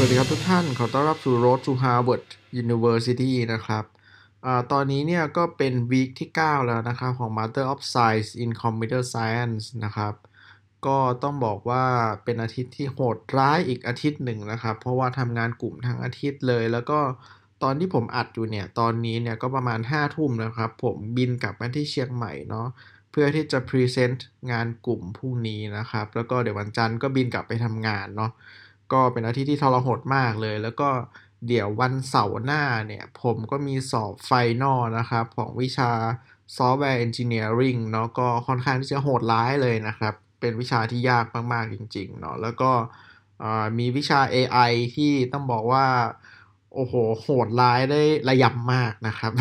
สวัสดีครับทุกท่าน ขอต้อนรับสู่ Road to Harvard University นะครับอตอนนี้เนี่ยก็เป็นวีคที่ 9 แล้วนะครับ ของ Master of Science in Computer Science นะครับ ก็ต้องบอกว่าเป็นอาทิตย์ที่โหดร้ายอีกอาทิตย์หนึ่งนะครับ เพราะว่าทำงานกลุ่มทั้งอาทิตย์เลย แล้วก็ตอนที่ผมอัดอยู่เนี่ย ตอนนี้เนี่ยก็ประมาณ 5 ทุ่มนะครับ ผมบินกลับมาที่เชียงใหม่เนาะเพื่อที่จะพรีเซนต์งานกลุ่มพรุ่งนี้นะครับ แล้วก็เดี๋ยววันจันทร์ก็บินกลับไปทำงานเนาะ ก็เป็นอาทิตย์ที่ทรหดมากเลย แล้วก็เดี๋ยววันเสาร์หน้าเนี่ย ผมก็มีสอบไฟนอลนะครับ ของวิชา Software Engineering เนาะก็ค่อนข้างที่จะโหดร้ายเลยนะครับ เป็นวิชาที่ยากมาก ๆ จริง ๆ เนาะแล้วก็มีวิชา AI ที่ต้องบอกว่า โอ้โห โหดร้ายได้ระยำมากนะครับ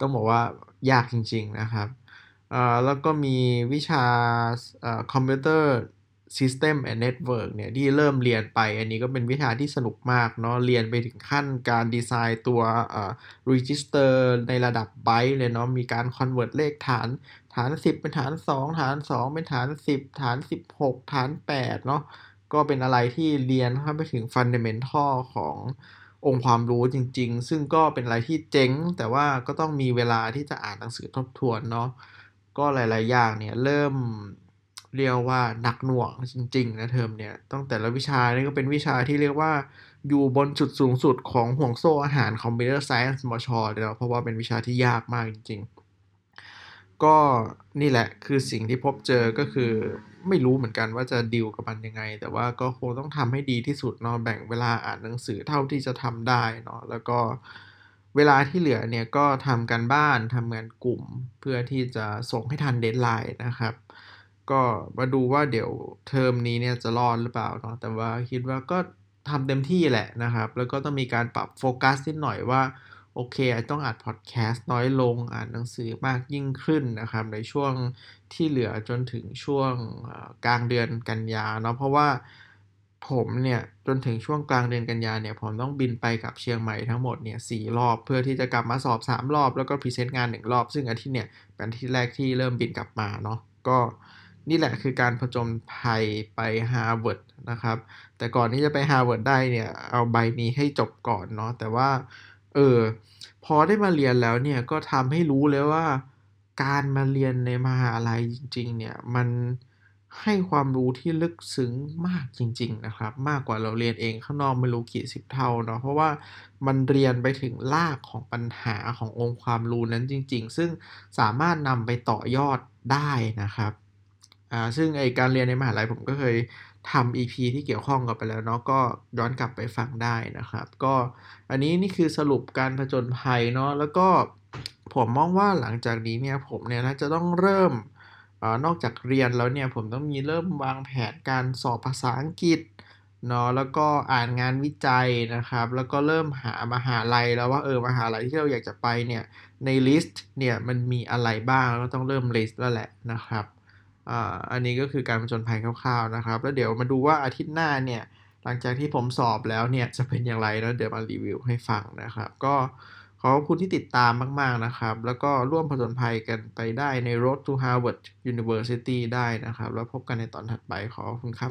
ต้องบอกว่ายากจริง ๆ นะครับแล้วก็มีวิชา Computer System and Network เนี่ยที่เริ่มเรียนไป อันนี้ก็เป็นวิชาที่สนุกมากเนาะเรียนไปถึงขั้นการดีไซน์ตัว register ในระดับไบต์เลยเนาะมีการ convert เลขฐาน ฐาน 10 เป็นฐาน 2 ฐาน 2 เป็นฐาน 10 ฐาน 16 ฐาน 8 เนาะก็เป็นอะไรที่เรียนเข้าไปถึง fundamental ขององค์ความรู้จริง ๆ ซึ่งก็เป็นอะไรที่เจ๋ง แต่ว่าก็ต้องมีเวลาที่จะอ่านหนังสือทบทวนเนาะก็หลาย ๆ อย่างเนี่ยเริ่ม เรียกว่าหนักหน่วงจริงๆนะเทอมเนี่ยตั้งแต่ละวิชานี่ก็เป็นวิชาที่เรียกว่าอยู่บนจุดสูงสุดของห่วงโซ่อาหาร Computer Science มชเลยนะเพราะว่าเป็นวิชาที่ยากมากจริง ๆ ก็นี่แหละคือสิ่งที่พบเจอก็คือไม่รู้เหมือนกันว่าจะดิวกับมันยังไง แต่ว่าก็คงต้องทำให้ดีที่สุดเนาะแบ่งเวลาอ่านหนังสือเท่าที่จะทำได้เนาะแล้วก็เวลาที่เหลือเนี่ยก็ทำการบ้านทำงานกลุ่มเพื่อที่จะส่งให้ทัน deadline นะครับ ก็มาดูว่าเดี๋ยวเทอมนี้เนี่ยจะรอดหรือเปล่าเนาะแต่ว่าคิดว่าก็ทำเต็มที่แหละนะครับ แล้วก็ต้องมีการปรับโฟกัสนิดหน่อยว่า โอเคต้องอัดพอดแคสต์น้อยลงอ่านหนังสือมากยิ่งขึ้นนะครับ ในช่วงที่เหลือจนถึงช่วงกลางเดือนกันยาเนาะเพราะว่าผมเนี่ยจนถึงช่วงกลางเดือนกันยาเนี่ยผมต้องบินไปกลับเชียงใหม่ทั้งหมดเนี่ย 4 รอบ เพื่อที่จะกลับมาสอบ 3 รอบ แล้วก็ present งาน 1 รอบ ซึ่งอาทิตย์เนี่ยเป็นอาทิตย์แรกที่เริ่มบินกลับมาเนาะก็ นี่แหละคือการผจญภัยไปฮาร์วาร์ดนะครับ แต่ก่อนที่จะไปฮาร์วาร์ดได้เนี่ย เอาใบนี้ให้จบก่อนเนาะแต่ว่า เออ พอได้มาเรียนแล้วเนี่ย ก็ทำให้รู้เลยว่า การมาเรียนในมหาลัยจริง ๆ เนี่ย มันให้ความรู้ที่ลึกซึ้งมากจริง ๆ นะครับ มากกว่าเราเรียนเองข้างนอกไม่รู้กี่สิบเท่าเนาะเพราะว่ามันเรียนไปถึงรากของปัญหาขององค์ความรู้นั้นจริง ๆ ซึ่งสามารถนำไปต่อยอดได้นะครับ อ่าซึ่งไอการเรียนในมหาลัยผมก็เคยทำ EP ที่เกี่ยวข้องกับไปแล้วเนาะก็ย้อนกลับไปฟังได้นะครับ ก็อันนี้นี่คือสรุปการผจญภัยเนาะแล้วก็ผมมองว่าหลังจากนี้เนี่ยผมเนี่ยน่าจะต้องเริ่มนอกจากเรียนแล้วเนี่ยผมต้องมีเริ่มวางแผนการสอบภาษาอังกฤษเนาะแล้วก็อ่านงานวิจัยนะครับ แล้วก็เริ่มหามหาลัยแล้วว่าเออมหาลัยที่เราอยากจะไปเนี่ยใน list เนี่ยมันมีอะไรบ้างก็ต้องเริ่ม list แล้วแหละนะครับ อันนี้ก็คือการผจญภัยคร่าวๆนะครับ แล้วเดี๋ยวมาดูว่าอาทิตย์หน้าเนี่ยหลังจากที่ผมสอบแล้วเนี่ยจะเป็นอย่างไรแล้วเดี๋ยวมารีวิวให้ฟังนะครับ ก็ขอบคุณที่ติดตามมากๆนะครับ แล้วก็ร่วมผจญภัยกันไปได้ใน Road to Harvard University ได้นะครับ แล้วพบกันในตอนถัดไปขอบคุณครับ